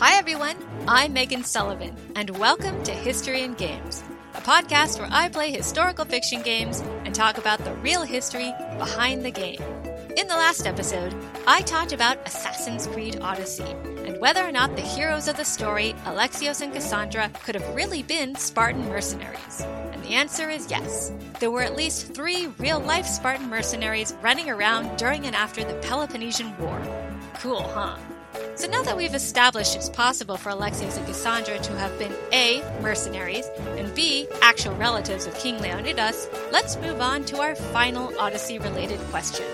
Hi, everyone. I'm Megan Sullivan, and welcome to History and Games, a podcast where I play historical fiction games and talk about the real history behind the game. In the last episode, I talked about Assassin's Creed Odyssey and whether or not the heroes of the story, Alexios and Cassandra, could have really been Spartan mercenaries. And the answer is yes. There were at least three real life Spartan mercenaries running around during and after the Peloponnesian War. Cool, huh? So now that we've established it's possible for Alexios and Cassandra to have been A. mercenaries and B. actual relatives of King Leonidas, let's move on to our final Odyssey related question.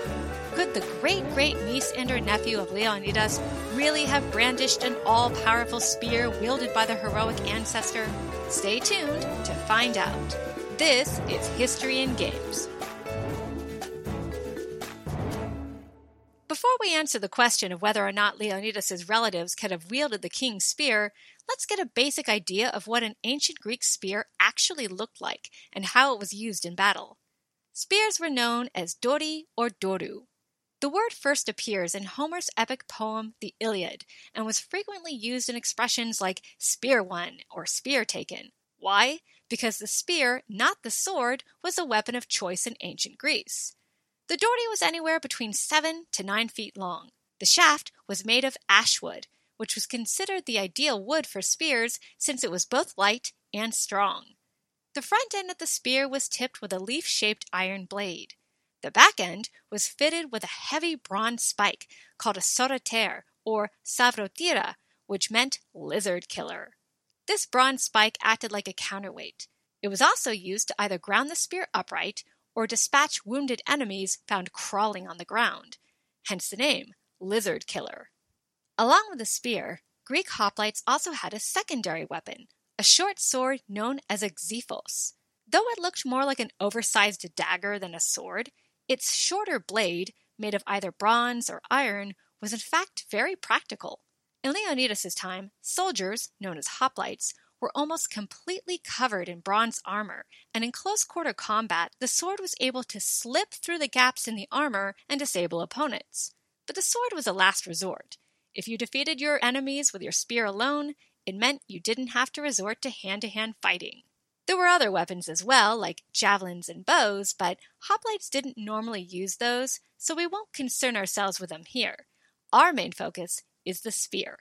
Could the great great niece and her nephew of Leonidas really have brandished an all powerful spear wielded by the heroic ancestor? Stay tuned to find out. This is History in Games. Before we answer the question of whether or not Leonidas' relatives could have wielded the king's spear, let's get a basic idea of what an ancient Greek spear actually looked like and how it was used in battle. Spears were known as dori or doru. The word first appears in Homer's epic poem The Iliad and was frequently used in expressions like spear won or spear taken. Why? Because the spear, not the sword, was a weapon of choice in ancient Greece. The dory was anywhere between 7 to 9 feet long. The shaft was made of ash wood, which was considered the ideal wood for spears since it was both light and strong. The front end of the spear was tipped with a leaf shaped iron blade. The back end was fitted with a heavy bronze spike called a sauroter or savrotira, which meant lizard killer. This bronze spike acted like a counterweight. It was also used to either ground the spear upright or dispatch wounded enemies found crawling on the ground, hence the name lizard killer. Along with the spear, Greek hoplites also had a secondary weapon, a short sword known as a xiphos. Though it looked more like an oversized dagger than a sword, its shorter blade, made of either bronze or iron, was in fact very practical. In Leonidas' time, soldiers, known as hoplites, were almost completely covered in bronze armor, and in close quarter combat, the sword was able to slip through the gaps in the armor and disable opponents. But the sword was a last resort. If you defeated your enemies with your spear alone, it meant you didn't have to resort to hand to hand fighting. There were other weapons as well, like javelins and bows, but hoplites didn't normally use those, so we won't concern ourselves with them here. Our main focus is the spear.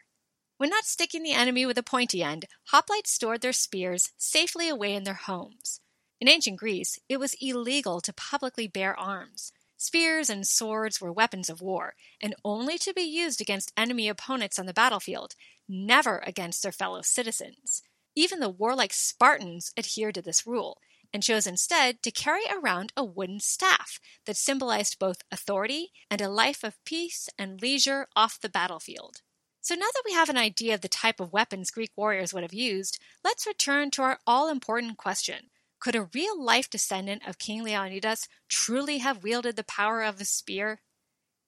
When not sticking the enemy with a pointy end, hoplites stored their spears safely away in their homes. In ancient Greece, it was illegal to publicly bear arms. Spears and swords were weapons of war, and only to be used against enemy opponents on the battlefield, never against their fellow citizens. Even the warlike Spartans adhered to this rule and chose instead to carry around a wooden staff that symbolized both authority and a life of peace and leisure off the battlefield. So now that we have an idea of the type of weapons Greek warriors would have used, let's return to our all important question. Could a real life descendant of King Leonidas truly have wielded the power of a spear?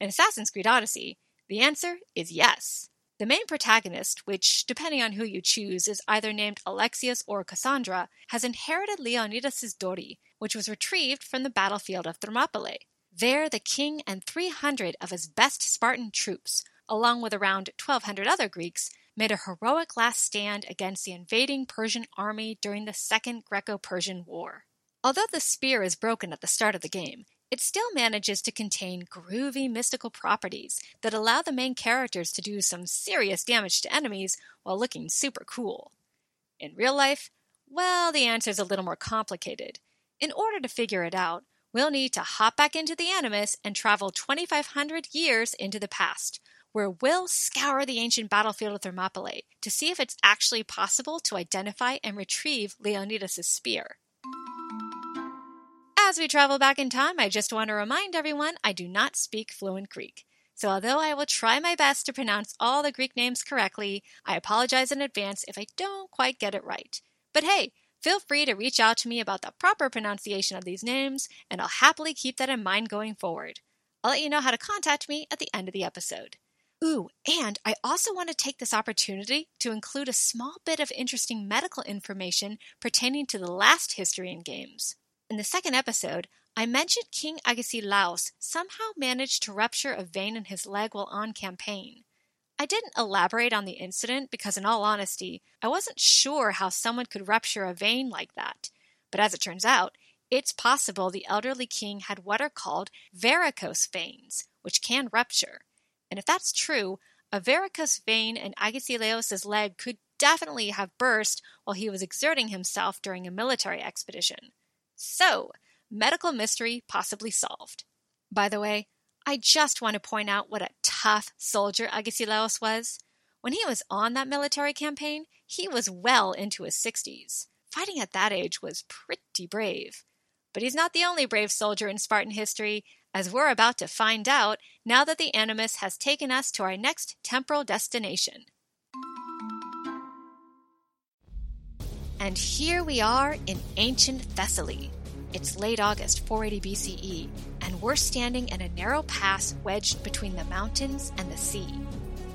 In Assassin's Creed Odyssey, the answer is yes. The main protagonist, which, depending on who you choose, is either named Alexios or Cassandra, has inherited Leonidas' dori, which was retrieved from the battlefield of Thermopylae. There, the king and 300 of his best Spartan troops, along with around 1,200 other Greeks, made a heroic last stand against the invading Persian army during the Second Greco Persian War. Although the spear is broken at the start of the game, it still manages to contain groovy mystical properties that allow the main characters to do some serious damage to enemies while looking super cool. In real life, well, the answer is a little more complicated. In order to figure it out, we'll need to hop back into the Animus and travel 2,500 years into the past, where we'll scour the ancient battlefield of Thermopylae to see if it's actually possible to identify and retrieve Leonidas' spear. As we travel back in time, I just want to remind everyone I do not speak fluent Greek. So, although I will try my best to pronounce all the Greek names correctly, I apologize in advance if I don't quite get it right. But hey, feel free to reach out to me about the proper pronunciation of these names, and I'll happily keep that in mind going forward. I'll let you know how to contact me at the end of the episode. Ooh, and I also want to take this opportunity to include a small bit of interesting medical information pertaining to the last history in games. In the second episode, I mentioned King Agesilaus somehow managed to rupture a vein in his leg while on campaign. I didn't elaborate on the incident because, in all honesty, I wasn't sure how someone could rupture a vein like that. But as it turns out, it's possible the elderly king had what are called varicose veins, which can rupture. And if that's true, a varicose vein in Agesilaos' leg could definitely have burst while he was exerting himself during a military expedition. So, medical mystery possibly solved. By the way, I just want to point out what a tough soldier Agesilaos was. When he was on that military campaign, he was well into his 60s. Fighting at that age was pretty brave. But he's not the only brave soldier in Spartan history, as we're about to find out now that the Animus has taken us to our next temporal destination. And here we are in ancient Thessaly. It's late August 480 BCE, and we're standing in a narrow pass wedged between the mountains and the sea.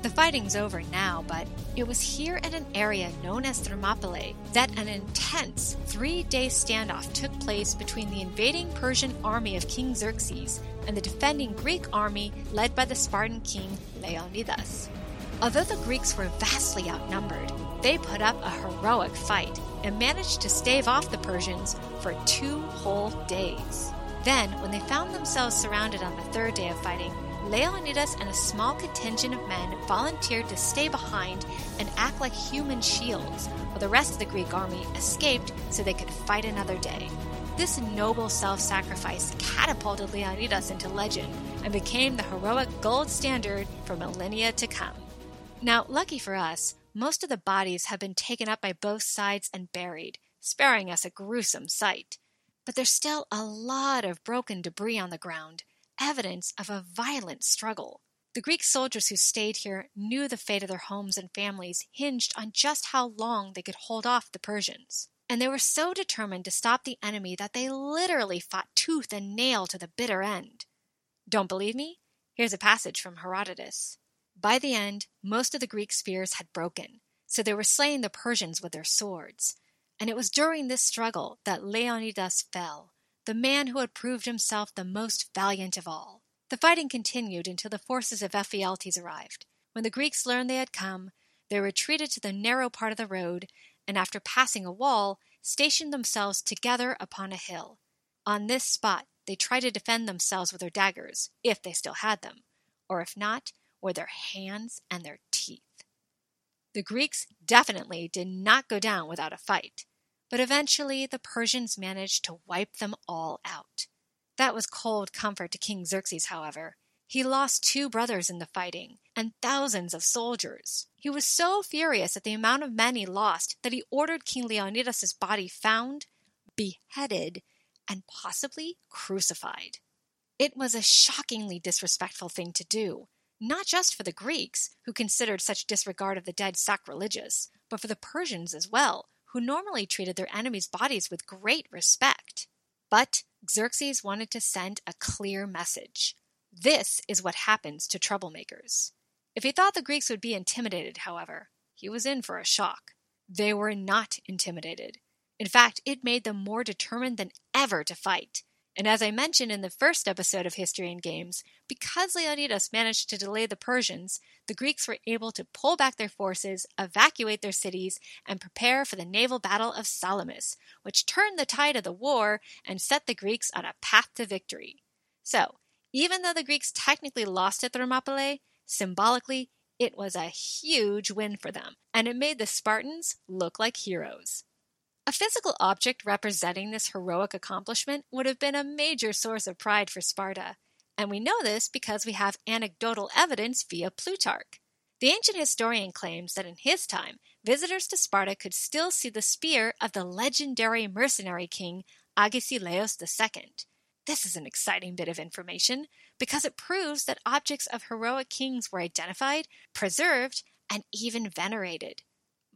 The fighting's over now, but it was here in an area known as Thermopylae that an intense three day standoff took place between the invading Persian army of King Xerxes and the defending Greek army led by the Spartan king Leonidas. Although the Greeks were vastly outnumbered, they put up a heroic fight and managed to stave off the Persians for two whole days. Then, when they found themselves surrounded on the third day of fighting, Leonidas and a small contingent of men volunteered to stay behind and act like human shields, while the rest of the Greek army escaped so they could fight another day. This noble self sacrifice catapulted Leonidas into legend and became the heroic gold standard for millennia to come. Now, lucky for us, most of the bodies have been taken up by both sides and buried, sparing us a gruesome sight. But there's still a lot of broken debris on the ground, evidence of a violent struggle. The Greek soldiers who stayed here knew the fate of their homes and families hinged on just how long they could hold off the Persians. And they were so determined to stop the enemy that they literally fought tooth and nail to the bitter end. Don't believe me? Here's a passage from Herodotus. By the end, most of the Greek spears had broken, so they were slaying the Persians with their swords. And it was during this struggle that Leonidas fell, the man who had proved himself the most valiant of all. The fighting continued until the forces of Ephialtes arrived. When the Greeks learned they had come, they retreated to the narrow part of the road, and after passing a wall, stationed themselves together upon a hill. On this spot, they tried to defend themselves with their daggers, if they still had them, or if not, with their hands and their teeth. The Greeks definitely did not go down without a fight, but eventually the Persians managed to wipe them all out. That was cold comfort to King Xerxes, however. He lost two brothers in the fighting and thousands of soldiers. He was so furious at the amount of men he lost that he ordered King Leonidas's body found, beheaded, and possibly crucified. It was a shockingly disrespectful thing to do, not just for the Greeks, who considered such disregard of the dead sacrilegious, but for the Persians as well, who normally treated their enemies' bodies with great respect. But Xerxes wanted to send a clear message. This is what happens to troublemakers. If he thought the Greeks would be intimidated, however, he was in for a shock. They were not intimidated. In fact, it made them more determined than ever to fight. And as I mentioned in the first episode of History and Games, because Leonidas managed to delay the Persians, the Greeks were able to pull back their forces, evacuate their cities, and prepare for the naval battle of Salamis, which turned the tide of the war and set the Greeks on a path to victory. So, even though the Greeks technically lost at Thermopylae, symbolically, it was a huge win for them, and it made the Spartans look like heroes. A physical object representing this heroic accomplishment would have been a major source of pride for Sparta, and we know this because we have anecdotal evidence via Plutarch. The ancient historian claims that in his time, visitors to Sparta could still see the spear of the legendary mercenary king Agesilaos II. This is an exciting bit of information because it proves that objects of heroic kings were identified, preserved, and even venerated.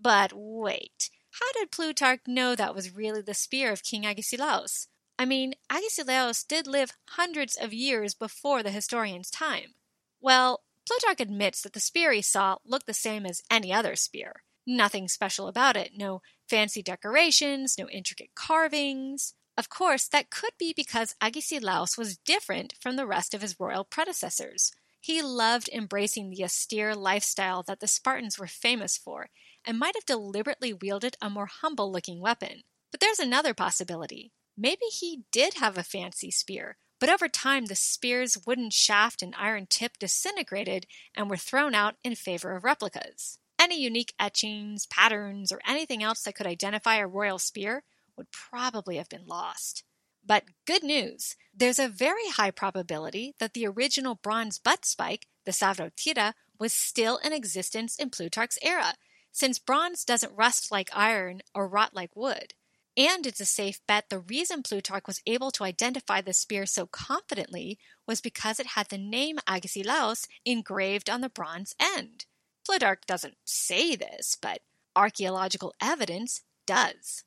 But wait, how did Plutarch know that was really the spear of King Agesilaus? I mean, Agesilaus did live hundreds of years before the historian's time. Well, Plutarch admits that the spear he saw looked the same as any other spear. Nothing special about it, no fancy decorations, no intricate carvings. Of course, that could be because Agesilaus was different from the rest of his royal predecessors. He loved embracing the austere lifestyle that the Spartans were famous for and might have deliberately wielded a more humble looking weapon. But there's another possibility. Maybe he did have a fancy spear, but over time the spear's wooden shaft and iron tip disintegrated and were thrown out in favor of replicas. Any unique etchings, patterns, or anything else that could identify a royal spear would probably have been lost. But good news! There's a very high probability that the original bronze butt spike, the Savrotira, was still in existence in Plutarch's era, since bronze doesn't rust like iron or rot like wood. And it's a safe bet the reason Plutarch was able to identify the spear so confidently was because it had the name Agesilaus engraved on the bronze end. Plutarch doesn't say this, but archaeological evidence does.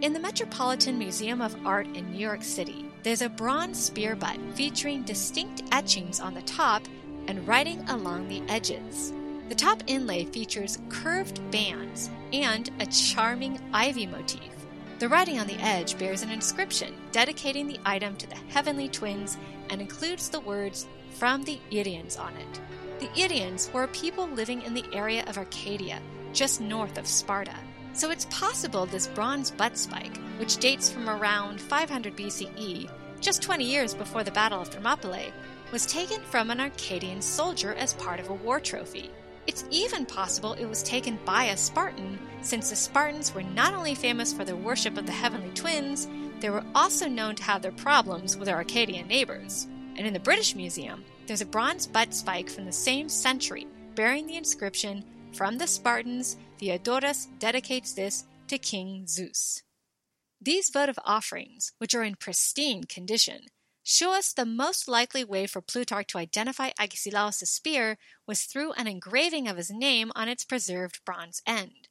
In the Metropolitan Museum of Art in New York City, there's a bronze spear butt featuring distinct etchings on the top and writing along the edges. The top inlay features curved bands and a charming ivy motif. The writing on the edge bears an inscription dedicating the item to the heavenly twins and includes the words from the Irians on it. The Irians were a people living in the area of Arcadia, just north of Sparta. So it's possible this bronze butt spike, which dates from around 500 BCE, just 20 years before the Battle of Thermopylae, was taken from an Arcadian soldier as part of a war trophy. It's even possible it was taken by a Spartan, since the Spartans were not only famous for their worship of the heavenly twins, they were also known to have their problems with their Arcadian neighbors. And in the British Museum, there's a bronze butt spike from the same century bearing the inscription, From the Spartans, Theodorus dedicates this to King Zeus. These votive offerings, which are in pristine condition, show us the most likely way for Plutarch to identify Agesilaus' spear was through an engraving of his name on its preserved bronze end.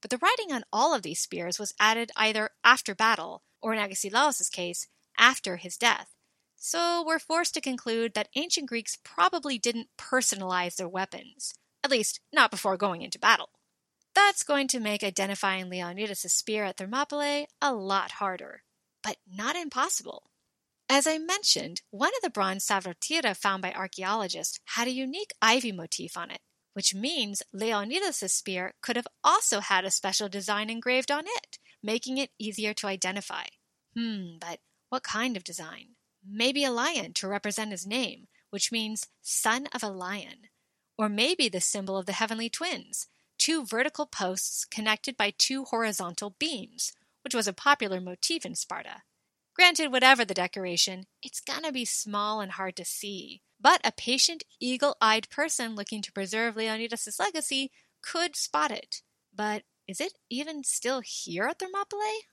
But the writing on all of these spears was added either after battle, or in Agesilaus' case, after his death. So we're forced to conclude that ancient Greeks probably didn't personalize their weapons, at least not before going into battle. That's going to make identifying Leonidas' spear at Thermopylae a lot harder, but not impossible. As I mentioned, one of the bronze Savrotira found by archaeologists had a unique ivy motif on it, which means Leonidas' spear could have also had a special design engraved on it, making it easier to identify. Hmm, but what kind of design? Maybe a lion to represent his name, which means son of a lion. Or maybe the symbol of the heavenly twins, two vertical posts connected by two horizontal beams, which was a popular motif in Sparta. Granted, whatever the decoration, it's gonna be small and hard to see. But a patient, eagle eyed person looking to preserve Leonidas' legacy could spot it. But is it even still here at Thermopylae?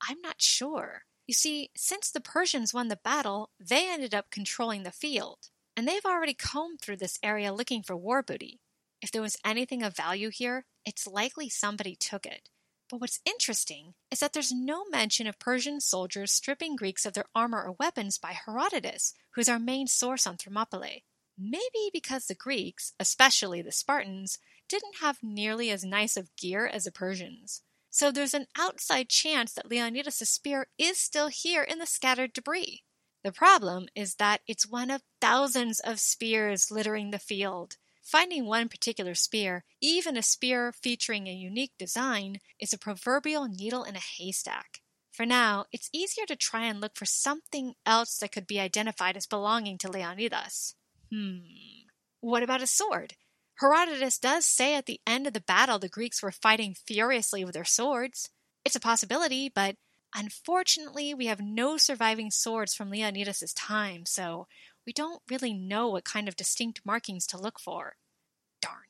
I'm not sure. You see, since the Persians won the battle, they ended up controlling the field, and they've already combed through this area looking for war booty. If there was anything of value here, it's likely somebody took it. But what's interesting is that there's no mention of Persian soldiers stripping Greeks of their armor or weapons by Herodotus, who's our main source on Thermopylae. Maybe because the Greeks, especially the Spartans, didn't have nearly as nice of gear as the Persians. So there's an outside chance that Leonidas' spear is still here in the scattered debris. The problem is that it's one of thousands of spears littering the field. Finding one particular spear, even a spear featuring a unique design, is a proverbial needle in a haystack. For now, it's easier to try and look for something else that could be identified as belonging to Leonidas. Hmm. What about a sword? Herodotus does say at the end of the battle the Greeks were fighting furiously with their swords. It's a possibility, but unfortunately we have no surviving swords from Leonidas' time, so we don't really know what kind of distinct markings to look for. Darn.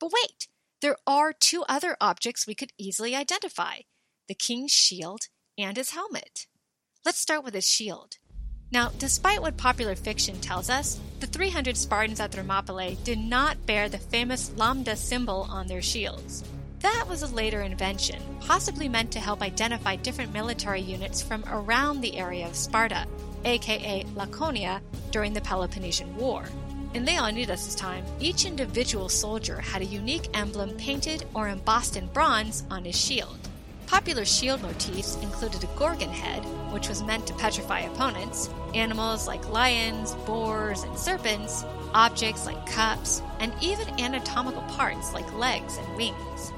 But wait! There are two other objects we could easily identify the king's shield and his helmet. Let's start with his shield. Now, despite what popular fiction tells us, the 300 Spartans at Thermopylae did not bear the famous lambda symbol on their shields. That was a later invention, possibly meant to help identify different military units from around the area of Sparta, aka Laconia, during the Peloponnesian War. In Leonidas' time, each individual soldier had a unique emblem painted or embossed in bronze on his shield. Popular shield motifs included a gorgon head, which was meant to petrify opponents, animals like lions, boars, and serpents, objects like cups, and even anatomical parts like legs and wings.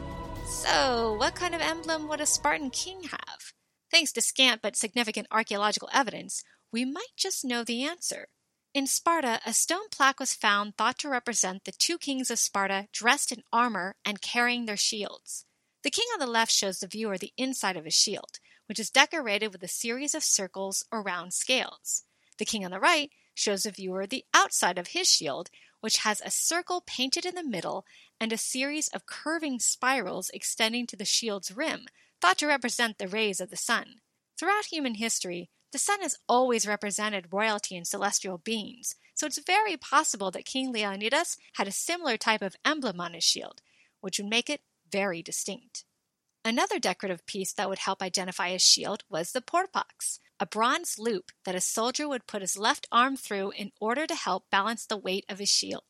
So, what kind of emblem would a Spartan king have? Thanks to scant but significant archaeological evidence, we might just know the answer. In Sparta, a stone plaque was found thought to represent the two kings of Sparta dressed in armor and carrying their shields. The king on the left shows the viewer the inside of his shield, which is decorated with a series of circles or round scales. The king on the right shows the viewer the outside of his shield, which has a circle painted in the middle and a series of curving spirals extending to the shield's rim, thought to represent the rays of the sun. Throughout human history, the sun has always represented royalty and celestial beings, so it's very possible that King Leonidas had a similar type of emblem on his shield, which would make it very distinct. Another decorative piece that would help identify his shield was the porpax, a bronze loop that a soldier would put his left arm through in order to help balance the weight of his shield.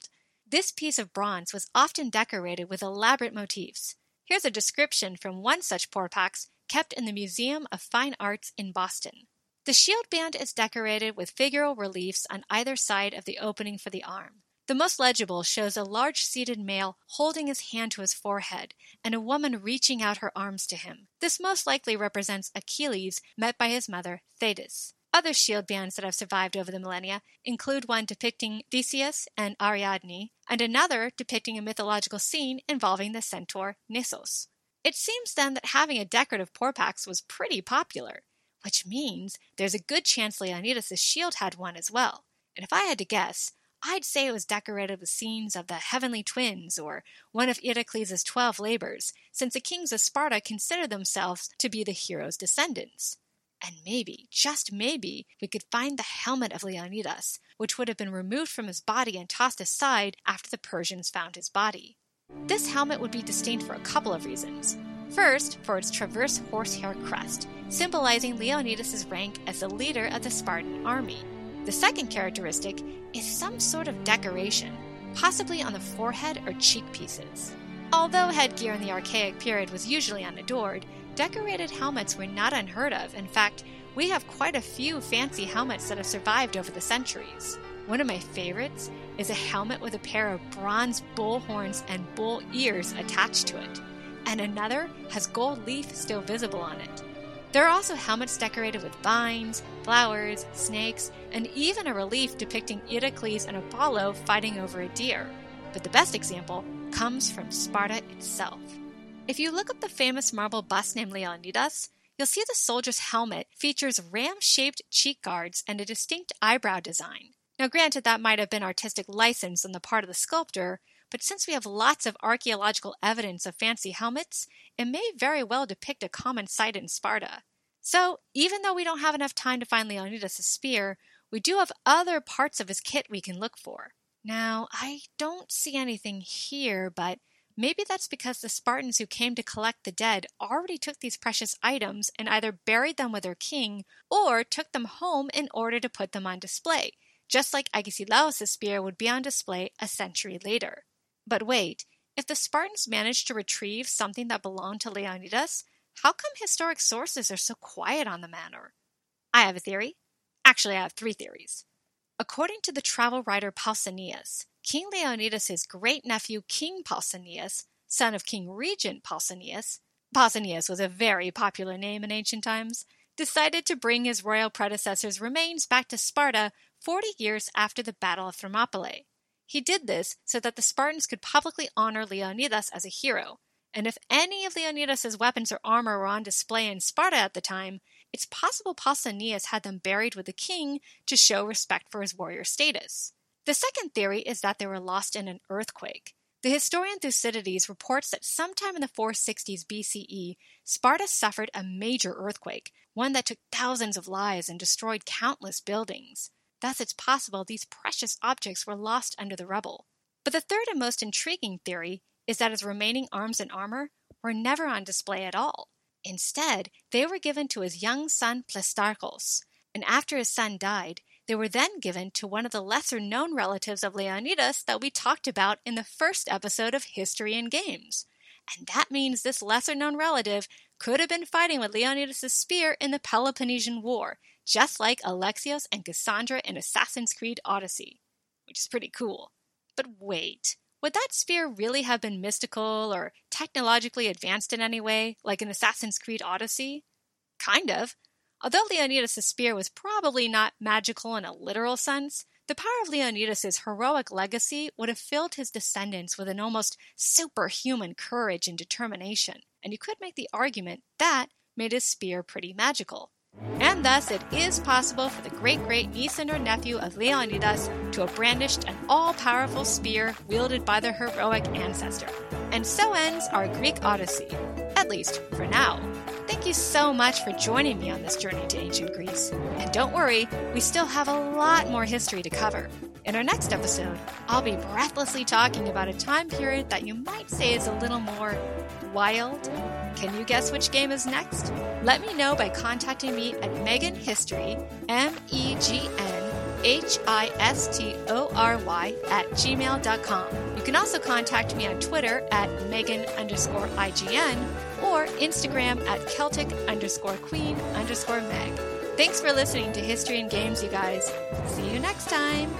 This piece of bronze was often decorated with elaborate motifs. Here's a description from one such porpax kept in the Museum of Fine Arts in Boston. The shield band is decorated with figural reliefs on either side of the opening for the arm. The most legible shows a large seated male holding his hand to his forehead and a woman reaching out her arms to him. This most likely represents Achilles met by his mother, Thetis. Other shield bands that have survived over the millennia include one depicting Theseus and Ariadne, and another depicting a mythological scene involving the centaur Nissos. It seems then that having a decorative porpax was pretty popular which means there's a good chance Leonidas' shield had one as well. And if I had to guess, I'd say it was decorated with scenes of the heavenly twins or one of Heracles' twelve labors, since the kings of Sparta considered themselves to be the hero's descendants. And maybe, just maybe, we could find the helmet of Leonidas, which would have been removed from his body and tossed aside after the Persians found his body. This helmet would be distinct for a couple of reasons. First, for its transverse horsehair crest, symbolizing Leonidas' rank as the leader of the Spartan army. The second characteristic is some sort of decoration, possibly on the forehead or cheek pieces. Although headgear in the archaic period was usually unadored, decorated helmets were not unheard of. In fact, we have quite a few fancy helmets that have survived over the centuries. One of my favorites is a helmet with a pair of bronze bull horns and bull ears attached to it and another has gold leaf still visible on it. There are also helmets decorated with vines, flowers, snakes, and even a relief depicting Heracles and Apollo fighting over a deer. But the best example comes from Sparta itself. If you look up the famous marble bust named Leonidas, you'll see the soldier's helmet features ram shaped cheek guards and a distinct eyebrow design. Now, granted, that might have been artistic license on the part of the sculptor, but since we have lots of archaeological evidence of fancy helmets, it may very well depict a common sight in Sparta. So, even though we don't have enough time to find Leonidas' spear, we do have other parts of his kit we can look for. Now, I don't see anything here, but maybe that's because the Spartans who came to collect the dead already took these precious items and either buried them with their king or took them home in order to put them on display, just like Agesilaus' spear would be on display a century later. But wait, if the Spartans managed to retrieve something that belonged to Leonidas, how come historic sources are so quiet on the matter? I have a theory. Actually, I have three theories. According to the travel writer Pausanias, King Leonidas' great nephew King Pausanias, son of King Regent Pausanias, Pausanias was a very popular name in ancient times, decided to bring his royal predecessor's remains back to Sparta 40 years after the Battle of Thermopylae. He did this so that the Spartans could publicly honor Leonidas as a hero, and if any of Leonidas' weapons or armor were on display in Sparta at the time, it's possible Pausanias had them buried with the king to show respect for his warrior status. The second theory is that they were lost in an earthquake. The historian Thucydides reports that sometime in the 460s BCE, Sparta suffered a major earthquake, one that took thousands of lives and destroyed countless buildings. Thus, it's possible these precious objects were lost under the rubble. But the third and most intriguing theory is that his remaining arms and armor were never on display at all. Instead, they were given to his young son Plistarchos, and after his son died, they were then given to one of the lesser known relatives of Leonidas that we talked about in the first episode of History and Games. And that means this lesser known relative could have been fighting with Leonidas' spear in the Peloponnesian War, just like Alexios and Cassandra in Assassin's Creed Odyssey. which is pretty cool. But wait, would that spear really have been mystical or technologically advanced in any way, like in Assassin's Creed Odyssey? Kind of. Although Leonidas' spear was probably not magical in a literal sense, the power of Leonidas' heroic legacy would have filled his descendants with an almost superhuman courage and determination, and you could make the argument that made his spear pretty magical. And thus, it is possible for the great great niece and or nephew of Leonidas to have brandished an all powerful spear wielded by their heroic ancestor. And so ends our Greek Odyssey, at least for now. Thank you so much for joining me on this journey to ancient Greece. And don't worry, we still have a lot more history to cover. In our next episode, I'll be breathlessly talking about a time period that you might say is a little more wild. Can you guess which game is next? Let me know by contacting me at Megan History, M E G N H I S T O R Y, at gmail.com. You can also contact me on Twitter at Megan underscore IGN or Instagram at Celtic underscore Queen underscore Meg. Thanks for listening to History and Games, you guys. See you next time.